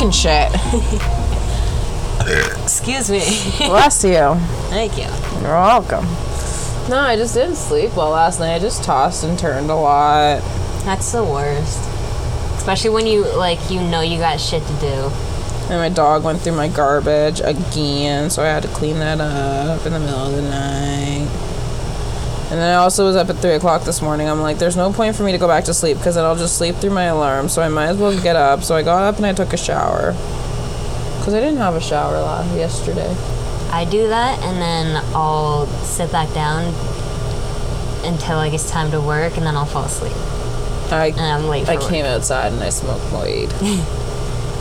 talking shit. Excuse me. Bless you. Thank you. You're welcome. No, I just didn't sleep well last night. I just tossed and turned a lot. That's the worst. Especially when you like you know you got shit to do. And my dog went through my garbage again, so I had to clean that up in the middle of the night. And then I also was up at 3 o'clock this morning. I'm like, there's no point for me to go back to sleep because then I'll just sleep through my alarm, so I might as well get up. So I got up and I took a shower. Because I didn't have a shower last yesterday. I do that and then I'll sit back down until like it's time to work and then I'll fall asleep. I, And I'm late for I work. came outside and I smoked weed.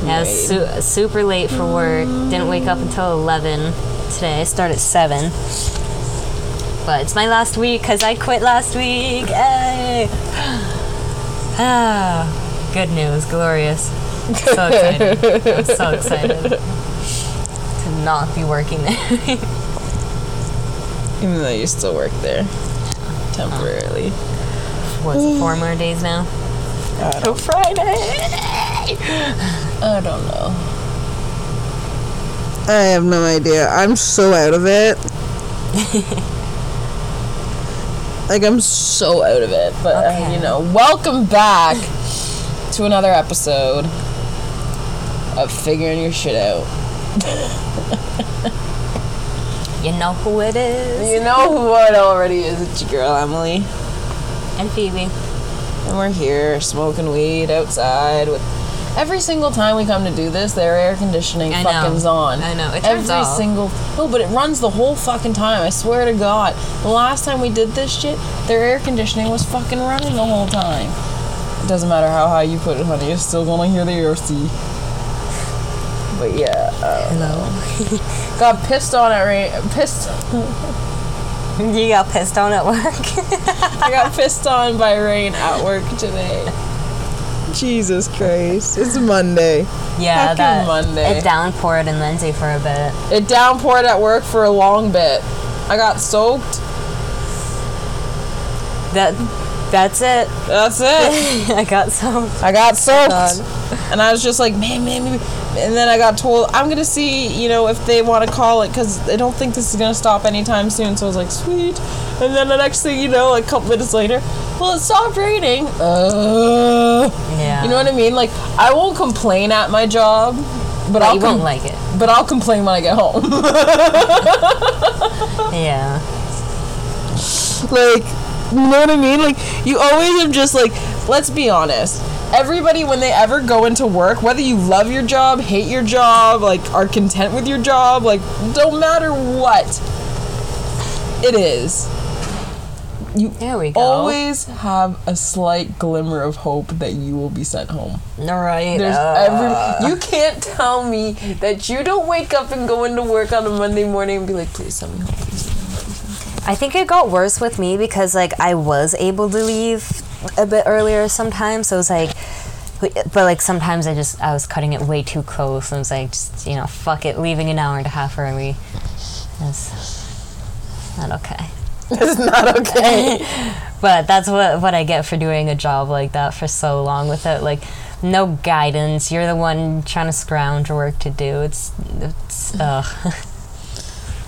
Yeah, I was su- super late for work. Didn't wake up until 11 today. I start at 7. But it's my last week because I quit last week. Hey! Ah, good news. Glorious. So excited. I'm so excited to not be working there. Even though you still work there. Temporarily. Was it four more days now? Don't, Friday! I don't know. I have no idea. I'm so out of it. like I'm so out of it. But uh, you know, welcome back to another episode of figuring your shit out. You know who it is? You know who it already is. It's your girl Emily, And Phoebe. and we're here smoking weed outside with. Every single time we come to do this, their air conditioning I know. fucking's on. I know. It turns Every off. single no, but it runs the whole fucking time. I swear to God. The last time we did this shit, their air conditioning was fucking running the whole time. It doesn't matter how high you put it, honey. You're still gonna hear the AC. But yeah, uh, Hello. got pissed on at rain. Pissed. You got pissed on at work? I got pissed on by rain at work today. Jesus Christ! It's Monday. Yeah, Fucking that Monday. it downpoured in Lindsay for a bit. It downpoured at work for a long bit. I got soaked. That that's it. That's it. I got so I got soaked. God. And I was just like, man, man, man. And then I got told, I'm to see, you know, if they want to call it because I don't think this is to stop anytime soon. So I was like, sweet. And then the next thing you know, like a couple minutes later, well, it stopped raining. Uh, yeah. you know what I mean? Like, I won't complain at my job, but, But I'll you com- won't like it. But I'll complain when I get home. Yeah. like you know what i mean like you always are just like let's be honest everybody when they ever go into work whether you love your job hate your job like are content with your job like don't matter what it is you There we go. always have a slight glimmer of hope that you will be sent home All right. there's uh, every you can't tell me that you don't wake up and go into work on a monday morning and be like please send me home please send me home I think it got worse with me because like I was able to leave a bit earlier sometimes. So it was like, but like sometimes I just I was cutting it way too close. And I was like, just you know, fuck it, leaving an hour and a half early. That's not okay. it's not okay But that's what what I get for doing a job like that for so long without like no guidance. You're the one trying to scrounge work to do. It's it's ugh.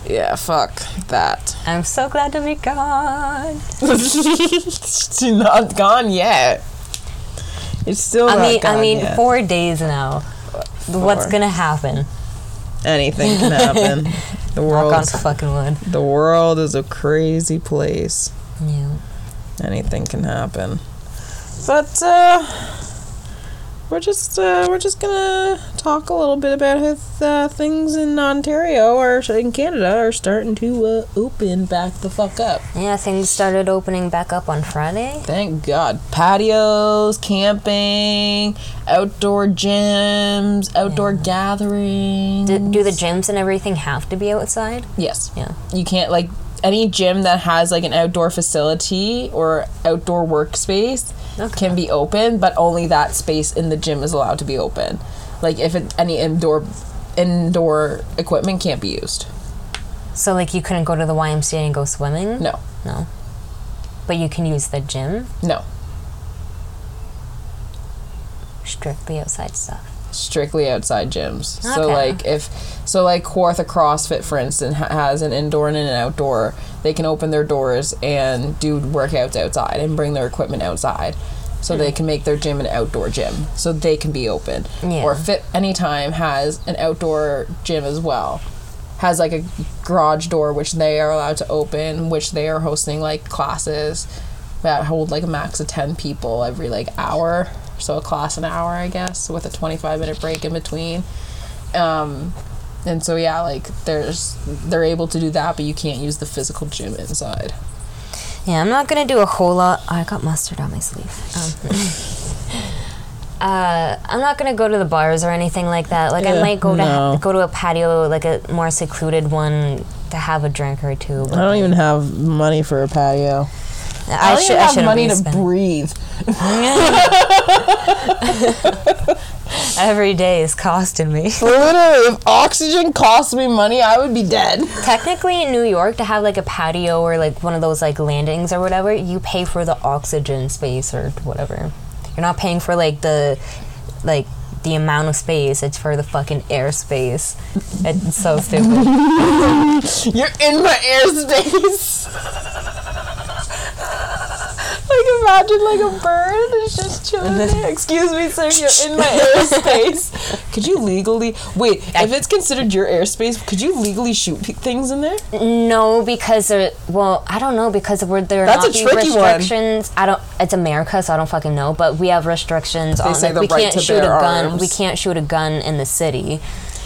yeah fuck that I'm so glad to be gone. it's not gone yet. It's still I mean, I mean, yet. four days now. What's gonna happen? anything can happen. The Knock world, on fucking wood. the world is a crazy place. Yeah. Anything can happen. But uh, we're just uh, we're just gonna talk a little bit about how uh, things in Ontario or in Canada are starting to uh, open back the fuck up. Yeah, things started opening back up on Friday. Thank God. Patios, camping, outdoor gyms, outdoor gatherings. Do, do the gyms and everything have to be outside? Yes. Yeah. You can't like any gym that has like an outdoor facility or outdoor workspace Okay. can be open, but only that space in the gym is allowed to be open. Like if it, any indoor indoor equipment can't be used. So, like, you couldn't go to the YMCA and go swimming? No. No. But you can use the gym? No. Strictly outside stuff. strictly outside gyms. So like if so like Kawartha CrossFit for instance ha- has an indoor and an outdoor. They can open their doors and do workouts outside and bring their equipment outside. So they can make their gym an outdoor gym. So they can be open. Yeah. Or Fit Anytime has an outdoor gym as well. Has like a garage door which they are allowed to open, which they are hosting like classes that hold like a max of 10 people every like hour so a class an hour i guess with a 25 minute break in between um and so yeah like there's they're able to do that but you can't use the physical gym inside Yeah, I'm not gonna do a whole lot. I got mustard on my sleeve. Um, uh, I'm not gonna go to the bars or anything like that. Like I might go to no. go to a patio, like a more secluded one, to have a drink or two. But i don't even have money for a patio I, i don't should. even have money to breathe Every day is costing me. literally if oxygen cost me money i would be dead Technically, in New York, to have like a patio or like one of those like landings or whatever, you pay for the oxygen space or whatever. You're not paying for like the like the amount of space. It's for the fucking airspace. It's so stupid. You're in my airspace. imagine like a bird is just chilling there. Excuse me, sir, you're in my airspace. Could you legally wait? If it's considered your airspace, could you legally shoot pe- things in there? no, because there, well, I don't know because we're there That's a tricky one. restrictions. I don't. It's America, so I don't fucking know. But we have restrictions on say like we right can't shoot a gun. arms. We can't shoot a gun in the city.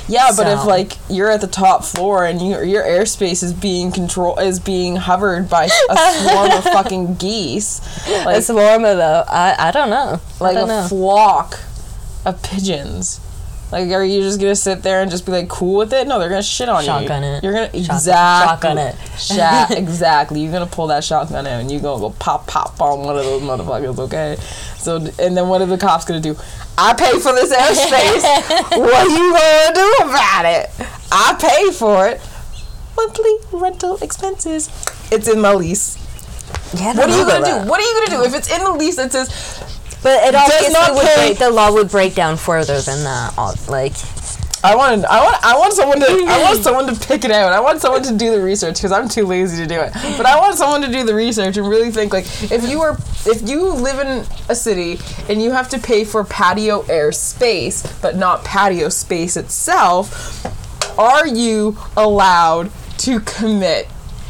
Yeah, but if like you're at the top floor and you, your airspace is being control is being hovered by a swarm of fucking geese, like It's warmer though. I I don't know. like I a don't know. flock of pigeons. Like, are you just gonna sit there and just be like cool with it? No, they're gonna shit on Shotgun you. Shotgun it. You're gonna Shotgun- exactly shotgun it. Exactly. You're gonna pull that shotgun out and you're gonna go pop pop on one of those motherfuckers. Okay. So and then what are the cops gonna do? I pay for this airspace. what are you gonna do about it? I pay for it. Monthly rental expenses. It's in my lease. Yeah, What are you gonna about do? What are you gonna do if it's in the lease that says But it obviously not would pay- break, the law would break down further than that. Like, I want, I want, I want someone to, I want someone to pick it out. I want someone to do the research because I'm too lazy to do it. But I want someone to do the research and really think like, if you are, if you live in a city and you have to pay for patio air space, but not patio space itself, are you allowed to commit?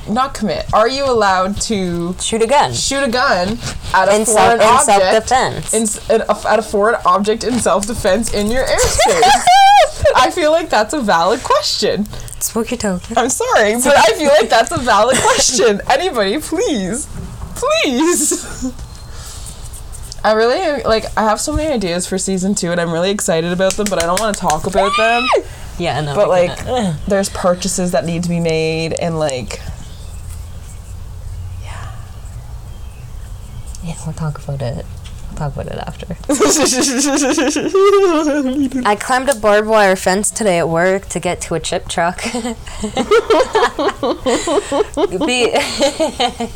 Not commit. Are you allowed to shoot a gun. shoot a gun at a In self- foreign in object self-defense. in s- in a- at a foreign object in self-defense in your airspace? I feel like that's a valid question. Spooky token. I'm sorry, but I feel like that's a valid question. Anybody, please, please. I really like. I have so many ideas for season two, and I'm really excited about them. But I don't want to talk about them. Yeah, no. But like, there's purchases that need to be made, and like, yeah, we'll talk about it. We'll talk about it after. I climbed a barbed wire fence today at work to get to a chip truck. Be-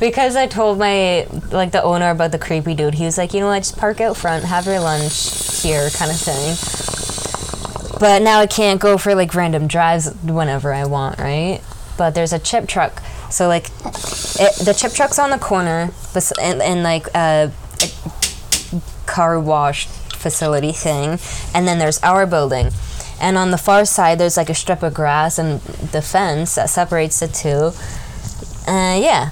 because I told my like the owner about the creepy dude. He was like, you know what, just park out front, have your lunch here, kind of thing. But now I can't go for like random drives whenever I want, right? But there's a chip truck, so like it, the chip truck's on the corner, and, and like uh, a car wash facility thing, and then there's our building. And on the far side, there's like a strip of grass and the fence that separates the two. Uh, yeah.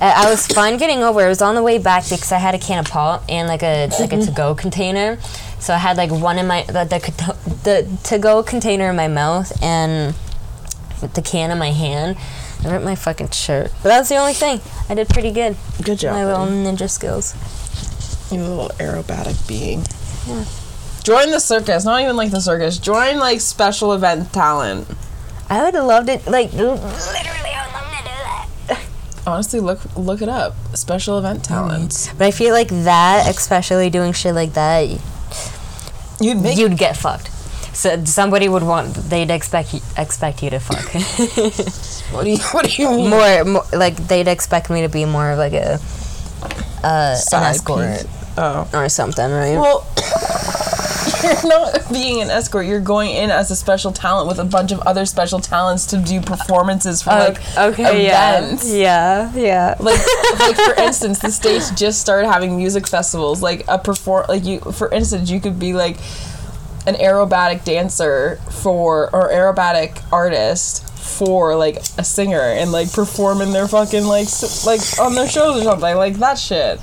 Uh, I was fine getting over. It was on the way back because I had a can of pop and like a like a to-go container. So I had like one in my the the, the to-go container in my mouth and the can in my hand. I ripped my fucking shirt, but that was the only thing. I did pretty good. good job. My little ninja skills. You little aerobatic being. Yeah. Join the circus. Not even like the circus. Join like special event talent. I would have loved it. Like literally, I would love to do that. Honestly, look look it up. Special event talent. But I feel like that, especially doing shit like that, You'd make you'd get fucked. So somebody would want. They'd expect expect you to fuck. what do you what do you mean? more, more like they'd expect me to be more of like a uh, an escort piece. Oh. or something, right? Well, you're not being an escort. You're going in as a special talent with a bunch of other special talents to do performances for like okay, events. yeah, yeah. Like, like for instance, the states just started having music festivals. Like a perform, like you, for instance, you could be like an aerobatic dancer for or aerobatic artist for like a singer and like performing their fucking like s- like on their shows or something like that shit.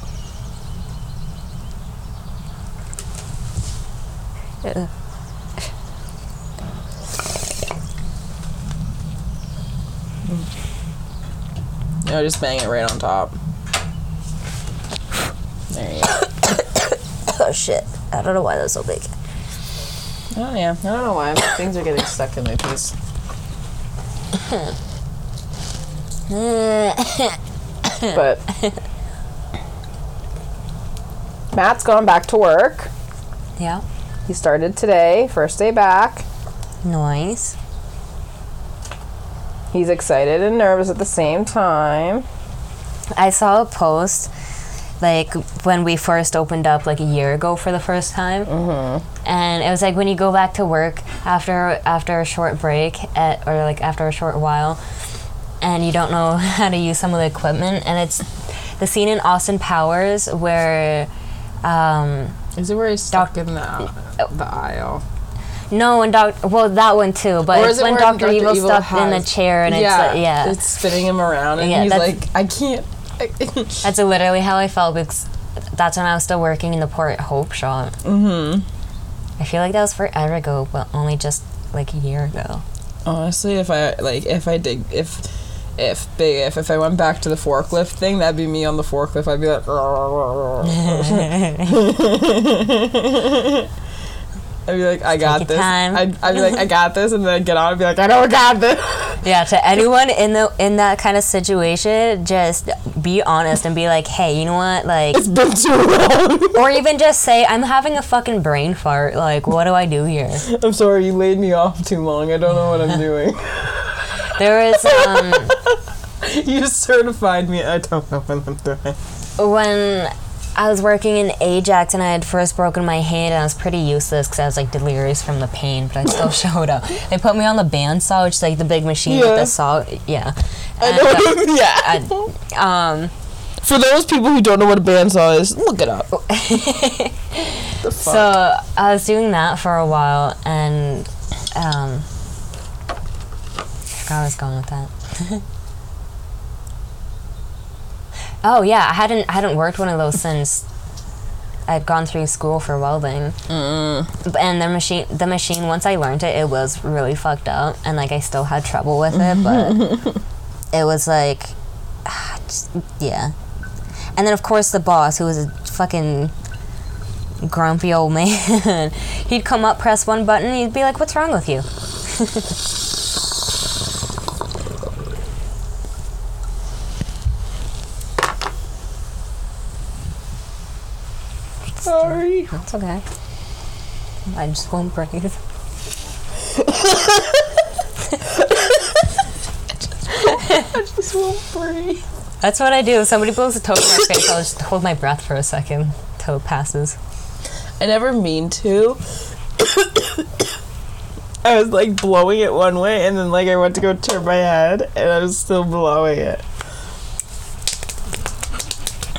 Yeah. No, just bang it right on top. There you go. Oh shit! I don't know why that's so big. Oh yeah, I don't know why things are getting stuck in my piece. but Matt's gone back to work. yeah. He started today, first day back. Nice. He's excited and nervous at the same time. I saw a post like when we first opened up like a year ago for the first time mm-hmm. and it was like when you go back to work after after a short break at, or like after a short while and you don't know how to use some of the equipment and it's the scene in austin powers where um, Is it where he's stuck in the the aisle? no and Doctor. well that one too but it's it when dr, Dr. evil Evil stuck in the chair and it's like, yeah it's spinning him around, and Yeah, he's like, I can't. That's literally how I felt because that's when I was still working in the Port Hope shop. Mm-hmm. I feel like that was forever ago, but only just like a year ago. Honestly, if I like, if I did, if, if big, if if I went back to the forklift thing, that'd be me on the forklift. I'd be like, I'd be like, I got this. I'd, I'd be like, I got this, and then I'd get on and be like, I don't got this. Yeah, to anyone in the in that kind of situation, just be honest and be like, hey, you know what, like, It's been too long. or even just say, I'm having a fucking brain fart. Like, what do I do here? I'm sorry, you laid me off too long. I don't know what I'm doing. There was um. you certified me. I don't know what I'm doing. when I was working in Ajax and I had first broken my hand and I was pretty useless because I was like delirious from the pain, but I still showed up. They put me on the bandsaw, which is like the big machine with Yeah. the saw. Yeah. I And, know. yeah. uh, um, For those people who don't know what a bandsaw is, look it up. so I was doing that for a while and um, I forgot I was going with that. Oh yeah, I hadn't I hadn't worked one of those since I'd gone through school for welding. Mm. and the machine the machine once i learned it it was really fucked up and like i still had trouble with it but it was like just- yeah and then of course the boss who was a fucking grumpy old man he'd come up press one button he'd be like what's wrong with you Sorry. that's okay i just won't breathe I Just won't breathe. that's what i do if somebody blows a toke in my face i'll just hold my breath for a second till it passes I never mean to. I was like blowing it one way, and then like I went to go turn my head, and I was still blowing it.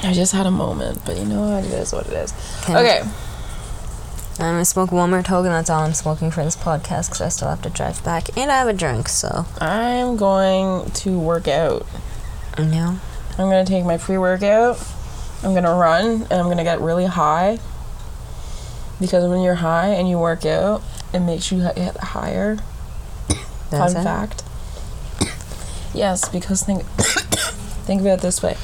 I just had a moment, but you know what? It is what it is. Okay. I'm gonna smoke one more toke, and that's all I'm smoking for this podcast because I still have to drive back, and I have a drink, so. I'm going to work out. Yeah. I'm gonna take my pre-workout. I'm gonna run, and I'm gonna get really high. Because when you're high and you work out, it makes you get higher. Does Fun it? fact. Yes, because think think about it this way.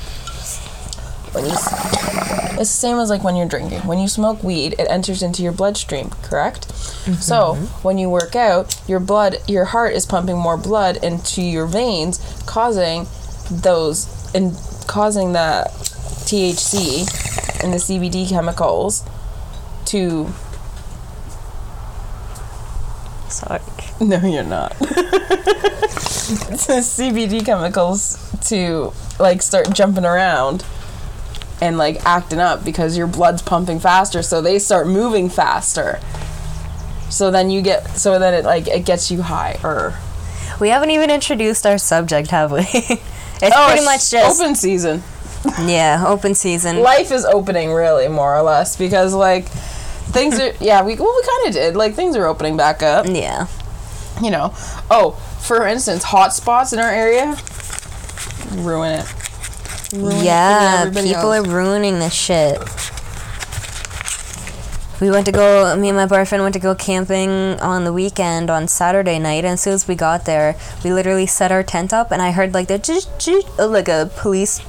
When you, it's the same as like when you're drinking. When you smoke weed, it enters into your bloodstream, correct? Mm-hmm. So when you work out, your blood, your heart is pumping more blood into your veins, causing those and causing the THC and the CBD chemicals to Sorry. No, you're not. the CBD chemicals to like start jumping around and like acting up because your blood's pumping faster, so they start moving faster. So then you get so then it like it gets you higher. We haven't even introduced our subject, have we? it's Oh, pretty much just open season. yeah, open season. Life is opening really more or less because like things are yeah, we well we kind of did. Like things are opening back up, yeah. you know. Oh, for instance, hot spots in our area ruin it. Yeah, people else. are ruining this shit. We went to go, me and my boyfriend went to go camping on the weekend on Saturday night, and as soon as we got there, we literally set our tent up, and I heard like the like a police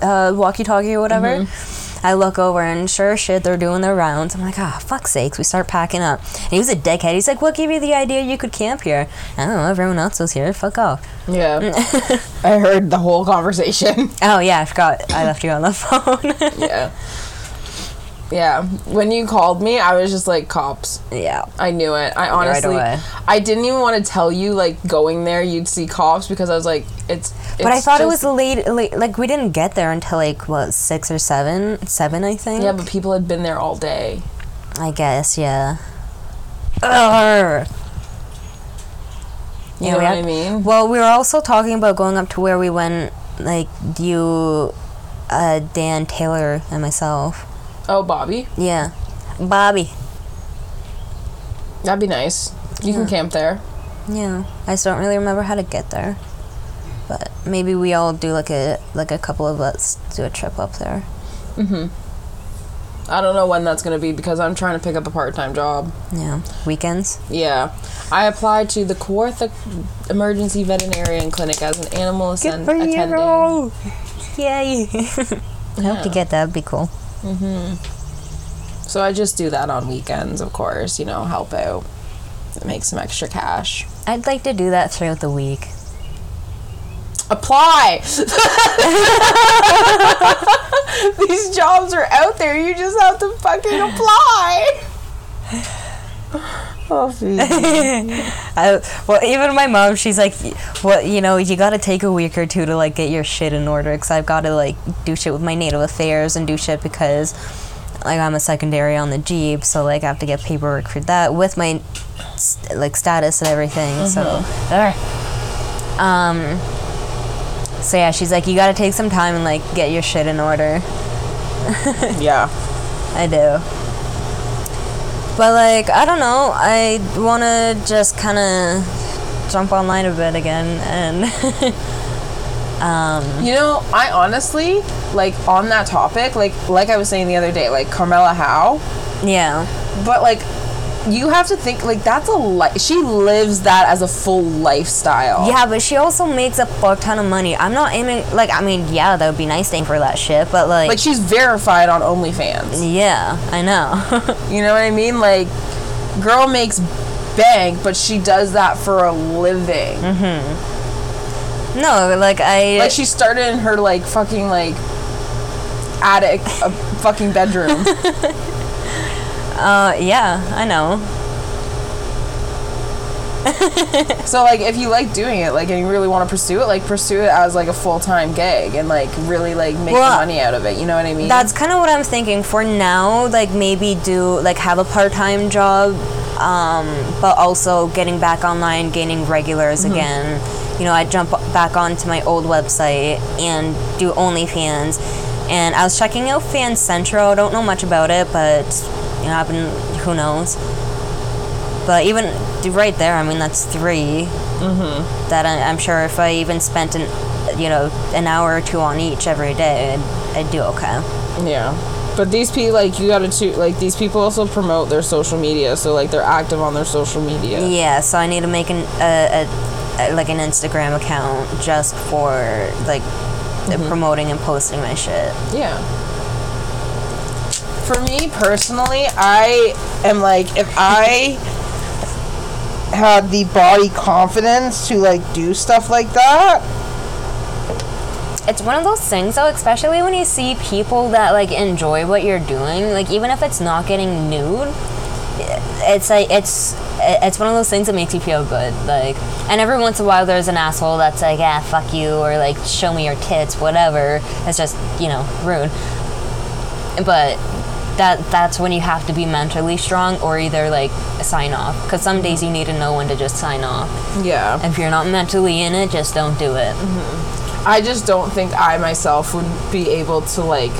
uh, walkie-talkie or whatever. Mm-hmm. I look over, and sure shit, they're doing their rounds. I'm like, ah, fuck sakes. We start packing up. And he was a dickhead. He's like, what gave you the idea you could camp here? I don't know, everyone else was here. Fuck off. Yeah. I heard the whole conversation. Oh, yeah, I forgot. I left you on the phone. yeah. Yeah. When you called me, I was just like cops. yeah. I knew it. I honestly away. I didn't even want to tell you like going there you'd see cops because I was like it's, But I it's thought it was late, late. Like we didn't get there until like what six or seven, seven I think. Yeah, but people had been there all day. I guess yeah. Urgh. You Yeah, know what had- I mean? Well, we were also talking about going up to where we went, like you, uh, Dan Taylor and myself. Oh, Bobby. Yeah, Bobby. That'd be nice. You can camp there. Yeah, I just don't really remember how to get there. But maybe we all do like a like a couple of us do a trip up there. Mhm. I don't know when that's going to be because I'm trying to pick up a part-time job. Yeah, weekends. Yeah. I applied to the Kawartha Emergency Veterinarian Clinic as an animal Good ascend- attending. Yay! I hope to get that. Would be cool. Mm-hmm. So I just do that on weekends, of course, you know, help out. Make some extra cash. I'd like to do that throughout the week. Apply! These jobs are out there. You just have to fucking apply. Phoebe. I, well, even my mom, she's like, "Well, you know, you got to take a week or two to like get your shit in order, because I've got to like do shit with my native affairs and do shit because, like, I'm a secondary on the Jeep, so like I have to get paperwork for that with my like status and everything. So, Ugh. um, so yeah, she's like, you got to take some time and like get your shit in order. yeah. I do. But like, I don't know. I want to just kind of jump online a bit again and um You know, I honestly, like, on that topic, like, like I was saying the other day, like, Carmela Howe, yeah. but like, you have to think, like, that's a life. She lives that as a full lifestyle. Yeah, but she also makes a fuck ton of money. I'm not aiming like I mean, yeah, that would be nice thing for that shit, but like, Like, she's verified on OnlyFans. yeah, I know. You know what I mean? Like, girl makes bank, but she does that for a living. Mm-hmm. no, like I Like, she started in her, like, fucking, like, attic, a fucking bedroom. uh yeah, I know. so, like, if you like doing it, like, and you really want to pursue it, like, pursue it as, like, a full time gig and, like, really, like, make Well, money out of it. You know what I mean? That's kind of what I'm thinking for now. Like maybe do like have a part time job, um, but also getting back online, gaining regulars Mm-hmm. again. You know, I jump back onto my old website and do OnlyFans. And I was checking out FanCentro. I don't know much about it, but you know, I've been who knows. But even right there, I mean, that's 3 Mm-hmm. That I, I'm sure if I even spent an, you know, an hour or two on each every day, I'd, I'd do okay. Yeah. But these people, like, you gotta, to, like, these people also promote their social media, so, like, they're active on their social media. Yeah, so I need to make an a, a, a like an Instagram account just for like the promoting and posting my shit. Yeah. For me personally, I am like if I had the body confidence to like do stuff like that. It's one of those things though, especially when you see people that like enjoy what you're doing, like even if it's not getting nude, it's like it's it's one of those things that makes you feel good. Like, and every once in a while there's an asshole that's like, ah, fuck you, or like, show me your tits, whatever. It's just you know rude. But that that's when you have to be mentally strong or either like sign off because some days you need to know when to just sign off Yeah. if you're not mentally in it just don't do it mm-hmm. I just don't think I myself would be able to like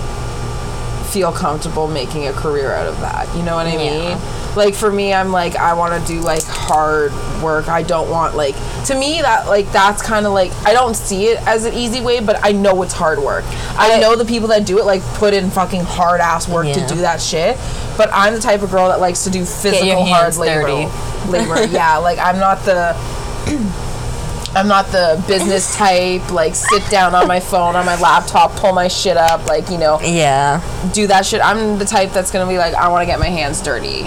feel comfortable making a career out of that. You know what I Yeah. mean? Like for me, I'm like I want to do like hard work. I don't want like to me that like that's kind of like I don't see it as an easy way, but I know it's hard work. I know the people that do it like put in fucking hard ass work Yeah. to do that shit. But I'm the type of girl that likes to do physical hard labor. dirty. Labor, yeah. Like I'm not the I'm not the business type, like sit down on my phone, on my laptop, pull my shit up, like, you know, yeah do that shit. I'm the type that's gonna be like, I wanna get my hands dirty.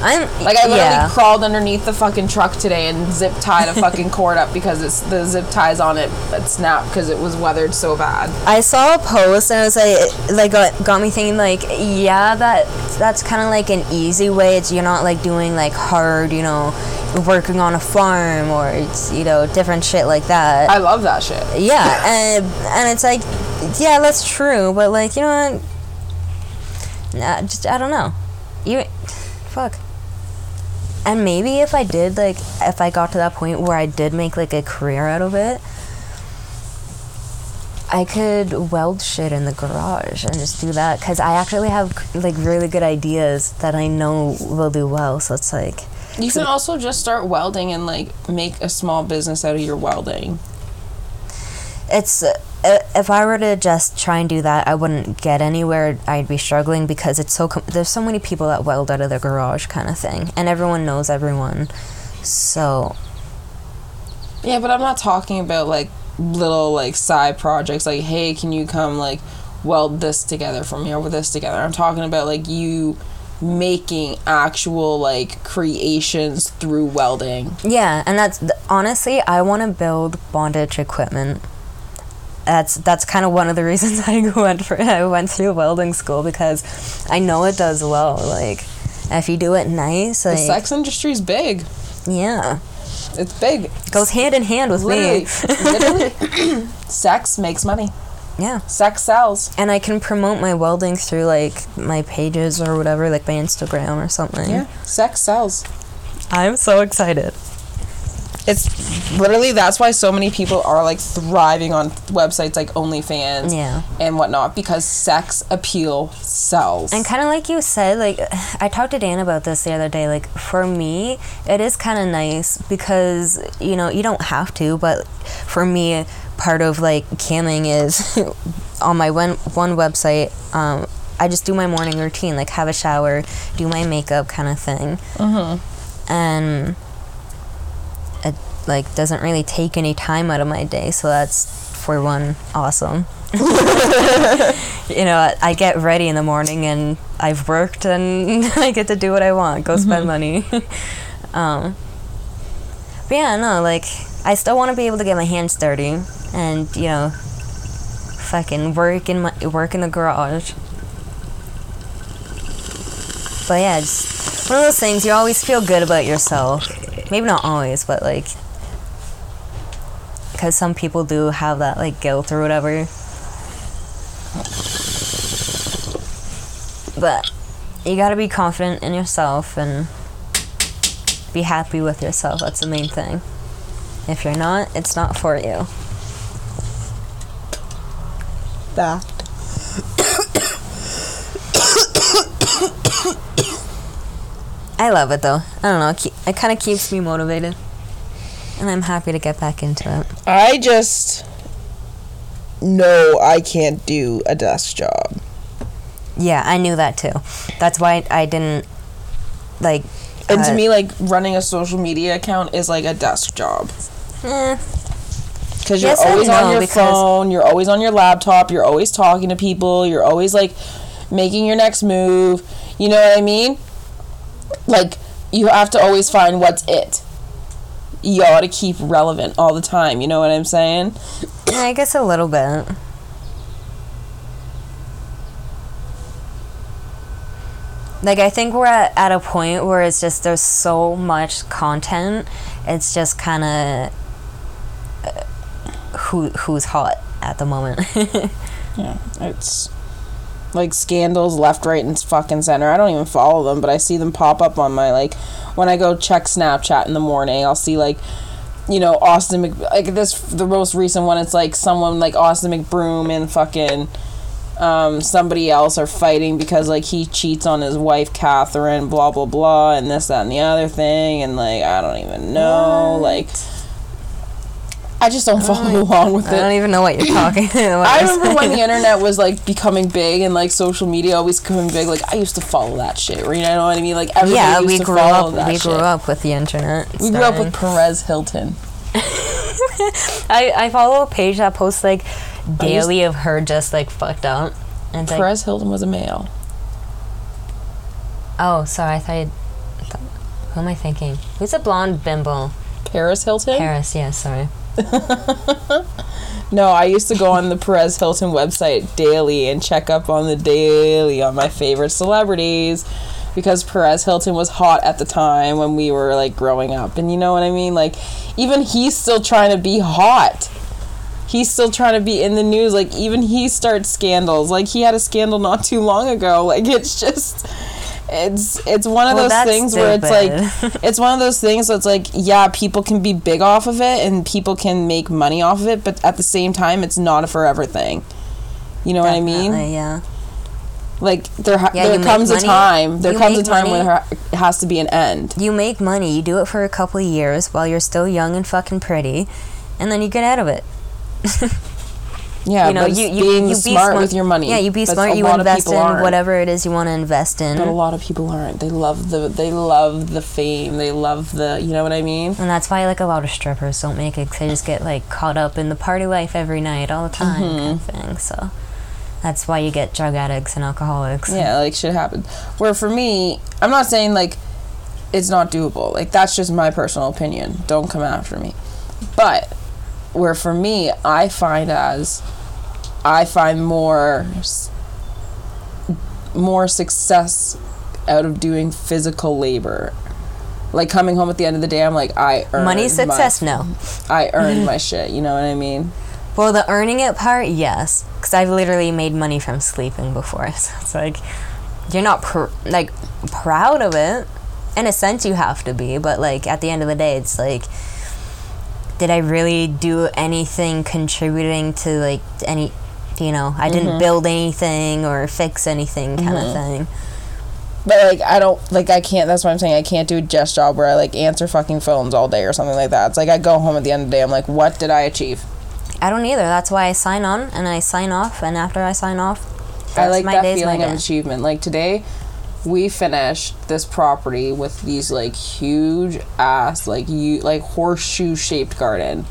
i'm Like, I literally yeah. crawled underneath the fucking truck today and zip tied a fucking cord up because it's the zip ties on it that snapped because it was weathered so bad. I saw a post and it was like, like got, got me thinking like, yeah, that that's kind of like an easy way. It's you're not like doing like hard, you know, working on a farm or it's you know different shit like that. I love that shit. yeah, and and it's like, yeah, that's true, but like you know what? Nah, just I don't know. You, fuck. And maybe if I did like, if I got to that point where I did make like a career out of it, I could weld shit in the garage and just do that because I actually have like really good ideas that I know will do well. So it's like, You can also just start welding and like make a small business out of your welding. it's uh, if I were to just try and do that, I wouldn't get anywhere. I'd be struggling because it's so com- there's so many people that weld out of their garage kind of thing, and everyone knows everyone. So Yeah, but I'm not talking about like little like side projects like hey, can you come like weld this together for me or with this together. I'm talking about like you making actual like creations through welding. yeah, and that's honestly, I want to build bondage equipment. That's that's kind of one of the reasons I went for I went through welding school because I know it does well. Like if you do it nice, The like sex industry's big. yeah, It's big. it goes hand in hand with Literally, me. literally sex makes money. Yeah. Sex sells. and I can promote my welding through like my pages or whatever, like my Instagram or something. Yeah, sex sells. I'm so excited. It's literally that's why so many people are like thriving on websites like OnlyFans Yeah. and whatnot because sex appeal sells. And kind of like you said, like I talked to Dan about this the other day. Like for me, it is kind of nice because you know you don't have to, but for me, part of like camming is on my one one website. Um, I just do my morning routine, like have a shower, do my makeup, kind of thing. Mm-hmm. And it like doesn't really take any time out of my day, so that's for one awesome. you know, I, get ready in the morning and I've worked and I get to do what I want, go spend money. um, but yeah, no, like I still want to be able to get my hands dirty and you know, fucking work in my work in the garage. But yeah, it's one of those things you always feel good about yourself. Maybe not always, but like because some people do have that like guilt or whatever. But you gotta be confident in yourself and be happy with yourself. That's the main thing. If you're not, it's not for you. that. I love it though. I don't know. It, it kind of keeps me motivated. And I'm happy to get back into it. I just know I can't do a desk job. Yeah, I knew that too. That's why I didn't like. And to uh, me, like running a social media account is like a desk job. Because you're Yes always on your phone, you're always on your laptop, you're always talking to people, you're always like making your next move. You know what I mean? Like, you have to always find what's it. You gotta keep relevant all the time. You know what I'm saying? I guess a little bit. Like I think we're at, at a point where it's just there's so much content. It's just kind of who who's hot at the moment. Yeah, it's like scandals left, right, and fucking center. I don't even follow them, but I see them pop up on my like when I go check Snapchat in the morning. I'll see like you know Austin Mc, like this the most recent one. It's like someone like Austin McBroom and fucking um, somebody else are fighting because like he cheats on his wife Catherine, blah blah blah, and this that and the other thing, and like I don't even know, like I just don't follow oh, along with it. I don't even know what you're talking about. I remember when the internet was like becoming big and like social media always coming big. Like I used to follow that shit. You know what I mean? Like everybody yeah, used we to grew follow up. We shit. grew up with the internet. We grew up with Perez Hilton. I, I follow a page that posts like daily of her just like fucked up. And it's like, Perez Hilton was a male. oh, sorry, I thought, you thought. Who am I thinking? Who's a blonde bimbo? Paris Hilton. Paris, yeah, sorry. No, I used to go on the Perez Hilton website daily and check up on the daily on my favorite celebrities because Perez Hilton was hot at the time when we were like growing up. And you know what I mean? Like even he's still trying to be hot. He's still trying to be in the news. Like even he starts scandals. Like he had a scandal not too long ago. Like it's just it's it's one of Well, those things where it's like it's one of those things that's like yeah people can be big off of it and people can make money off of it but at the same time it's not a forever thing. You know what i mean? Yeah. like there ha- Yeah, there comes a time there you comes a time when money- there ha- has to be an end. You make money, you do it for a couple of years while you're still young and fucking pretty, and then you get out of it. yeah you know, you, you being you smart, with your money Yeah, you be But smart. You invest in aren't. whatever it is you want to invest in, but a lot of people aren't they love the they love the fame they love the you know what i mean and that's why like a lot of strippers don't make it because they just get like caught up in the party life every night, all the time, Mm-hmm. kind of thing. So that's why you get drug addicts and alcoholics. Yeah, like shit happens. Where for me, I'm not saying like it's not doable. Like that's just my personal opinion. Don't come after me. But where for me, I find as I find more more success out of doing physical labor. Like coming home at the end of the day, I'm like I earned Money my- success, no. I earned my shit. You know what I mean? Well, the earning it part, yes, because I've literally made money from sleeping before. So it's like you're not pr- like proud of it. In a sense, you have to be, but like at the end of the day, it's like, did I really do anything contributing to like any? You know, I didn't mm-hmm. build anything or fix anything, kind of mm-hmm. thing. But like I don't like I can't. That's what I'm saying. I can't do a desk job where I like answer fucking phones all day or something like that. It's like I go home at the end of the day. I'm like, what did I achieve? I don't either. That's why I sign on and I sign off, and after I sign off, I like that feeling of achievement. Like today, we finished this property with these like huge ass like you like horseshoe shaped garden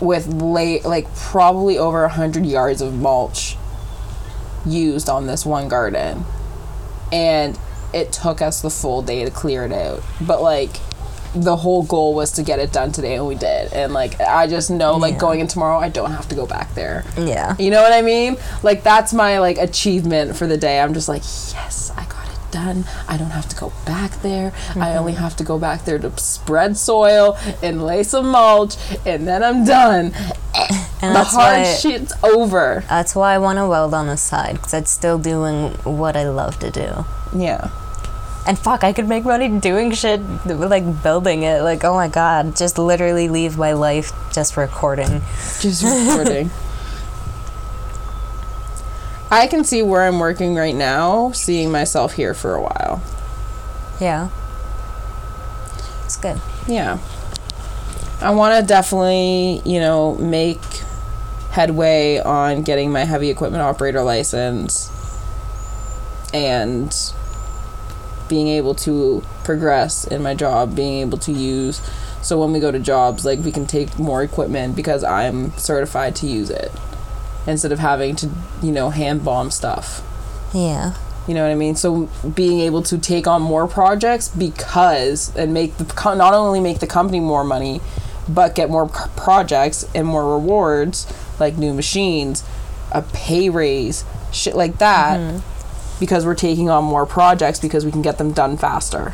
with lay like probably over a hundred yards of mulch used on this one garden, and it took us the full day to clear it out. But like. The whole goal was to get it done today, and we did. And like, I just know, like, going in tomorrow, I don't have to go back there. Yeah. You know what I mean? Like that's my like achievement for the day. I'm just like, yes, I done. I don't have to go back there. I only mm-hmm. have to go back there to spread soil and lay some mulch, and then I'm done. And the that's hard why- shit's over. That's why I want to weld on the side because it's still doing what I love to do. Yeah. And fuck, I could make money doing shit like building it. Like, oh my god, just literally leave my life just recording. Just recording. I can see where I'm working right now, seeing myself here for a while. Yeah. It's good. Yeah. I want to definitely, you know, make headway on getting my heavy equipment operator license and being able to progress in my job, being able to use so when we go to jobs like we can take more equipment because I'm certified to use it instead of having to, you know, hand bomb stuff. Yeah. You know what I mean? So being able to take on more projects because and make the not only make the company more money, but get more projects and more rewards like new machines, a pay raise, shit like that. Mm-hmm. Because we're taking on more projects because we can get them done faster.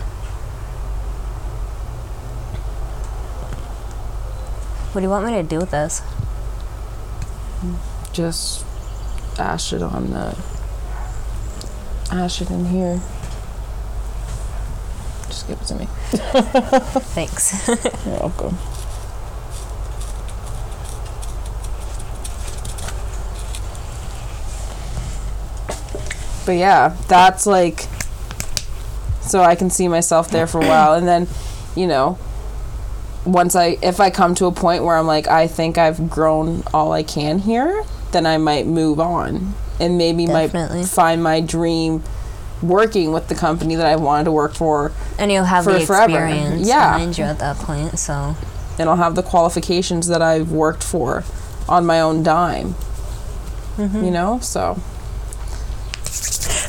What do you want me to do with this? Hmm. Just ash it on the ash it in here. Just give it to me. Thanks. You're welcome. But yeah, that's like so I can see myself there for a while and then, you know, once I if I come to a point where I'm like I think I've grown all I can here, then I might move on and maybe Definitely. might find my dream working with the company that I wanted to work for and you'll have For the forever. experience Yeah. behind you at that point. So and I'll have the qualifications that I've worked for on my own dime. Mm-hmm. You know, so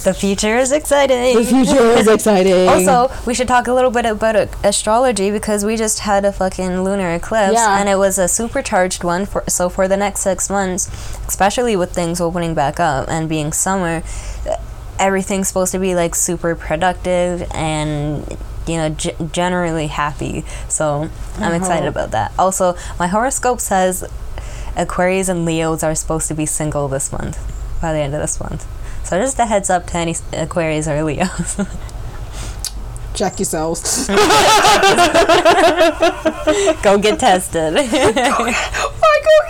the future is exciting. The future is exciting. Also, we should talk a little bit about astrology because we just had a fucking lunar eclipse Yeah. and it was a supercharged one for so for the next 6 months, especially with things opening back up and being summer, everything's supposed to be like super productive and you know g- generally happy. So, I'm uh-huh. excited about that. Also, my horoscope says Aquarius and Leos are supposed to be single this month by the end of this month. So just a heads up to any Aquarius or Leos. check yourselves. Go get tested. Why go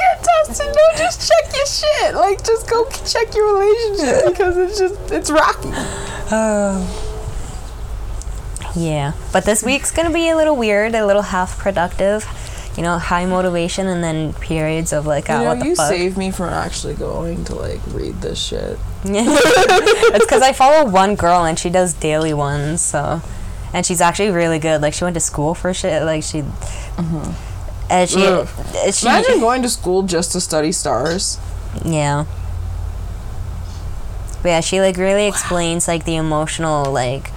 get tested? No, just check your shit. Like, just go check your relationship because it's just it's rocky. yeah. But this week's going to be a little weird, a little half productive. You know, high motivation and then periods of like, ah, you know, what the you fuck. saved me from actually going to like read this shit. it's because I follow one girl and she does daily ones, so. And she's actually really good. Like, she went to school for shit. Like, she. Mm-hmm. And she. Ugh. she Imagine going to school just to study stars. Yeah. But yeah, she like really explains like the emotional like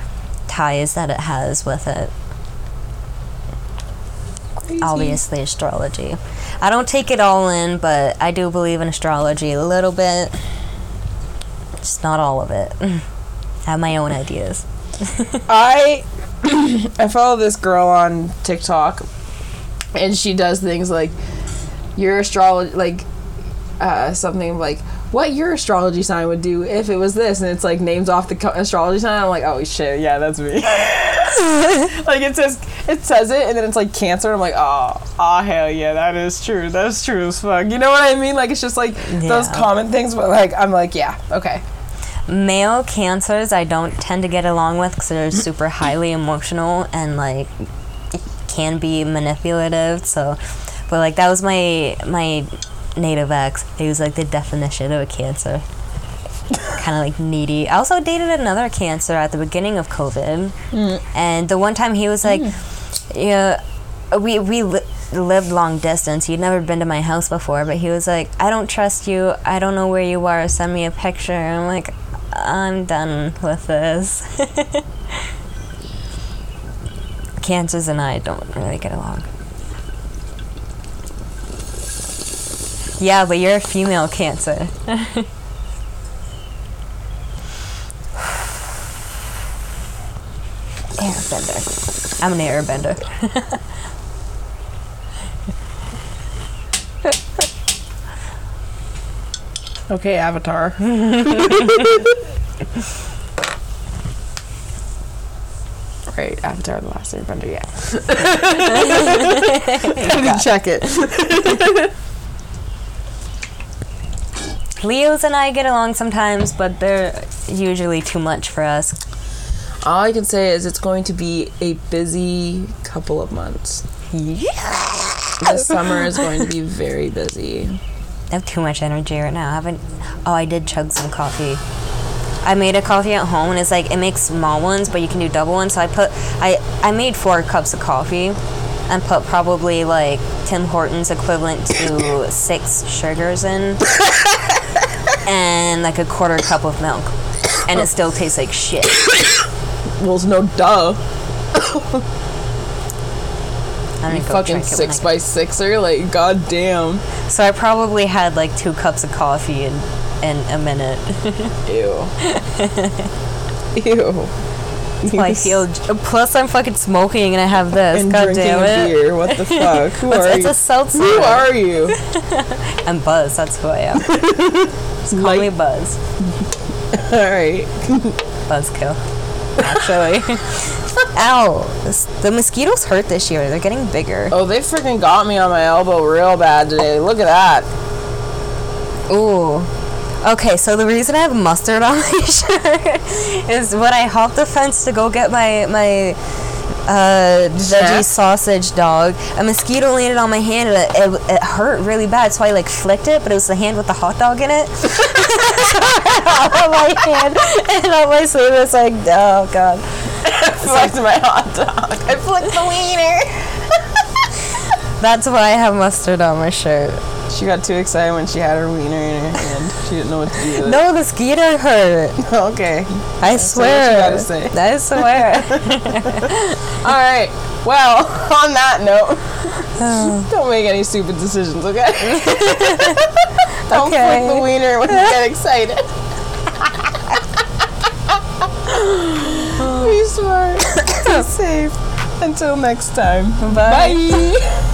ties that it has with it. Crazy. Obviously, astrology. I don't take it all in, but I do believe in astrology a little bit. Just not all of it. I have my own ideas. I I follow this girl on TikTok, and she does things like your astrology, like uh, something like what your astrology sign would do if it was this, and it's like names off the co- astrology sign. I'm like, oh shit, yeah, that's me. like it says it says it, and then it's like Cancer. I'm like, oh, ah, hell yeah, that is true. That's true as fuck. You know what I mean? Like it's just like those common things, but like I'm like, yeah, okay. Male cancers, I don't tend to get along with because they're mm. super highly emotional and like can be manipulative. So, but like that was my my native ex. He was like the definition of a cancer. kind of like needy. I also dated another cancer at the beginning of COVID, mm. and the one time he was like, mm. "Yeah, we we li- lived long distance. He'd never been to my house before, but he was like, "I don't trust you. I don't know where you are. Send me a picture." And I'm like, "I'm done with this." Cancers and I don't really get along. Yeah, but you're a female cancer. Airbender. I'm an airbender. Okay, Avatar. right, Avatar: The Last Airbender. Yeah. Gotta check it. Leos and I get along sometimes, but they're usually too much for us. All I can say is it's going to be a busy couple of months. Yeah. The summer is going to be very busy. I have too much energy right now. I haven't. Oh, I did chug some coffee. I made a coffee at home, and it's like it makes small ones, but you can do double ones. So I put I I made four cups of coffee, and put probably like Tim Hortons equivalent to six sugars in, and like a quarter cup of milk, and it still tastes like shit. Well, it's no duh. I'm Fucking drink it when six by sixer. Like, goddamn. So I probably had like two cups of coffee in in a minute. Ew. Ew. So I feel. Plus, I'm fucking smoking and I have this. and God damn it! beer. What the fuck? Who It's, are it's you? a seltzer. Who are you? I'm Buzz. That's who I am. Just call me Like- Buzz. All right. buzzkill. Actually. Ow. This- The mosquitoes hurt this year. They're getting bigger. Oh, they freaking got me on my elbow real bad today. Look at that. Ooh. Okay, so the reason I have mustard on my shirt is when I hopped the fence to go get my my uh, veggie sausage dog, a mosquito landed on my hand and it, it, it hurt really bad. So I like flicked it, but it was the hand with the hot dog in it. on my hand and on my sleeve. It's like, oh god. Flicked my hot dog. I flicked the wiener. That's why I have mustard on my shirt. She got too excited when she had her wiener in her hand. She didn't know what to do with No, the mosquito hurt. it. Okay. I what you swear. gotta say. I swear. All right. Well, on that note, oh. don't make any stupid decisions, okay? don't Okay. flick the wiener when you get excited. Be smart. Be safe. Until next time. Bye. Bye.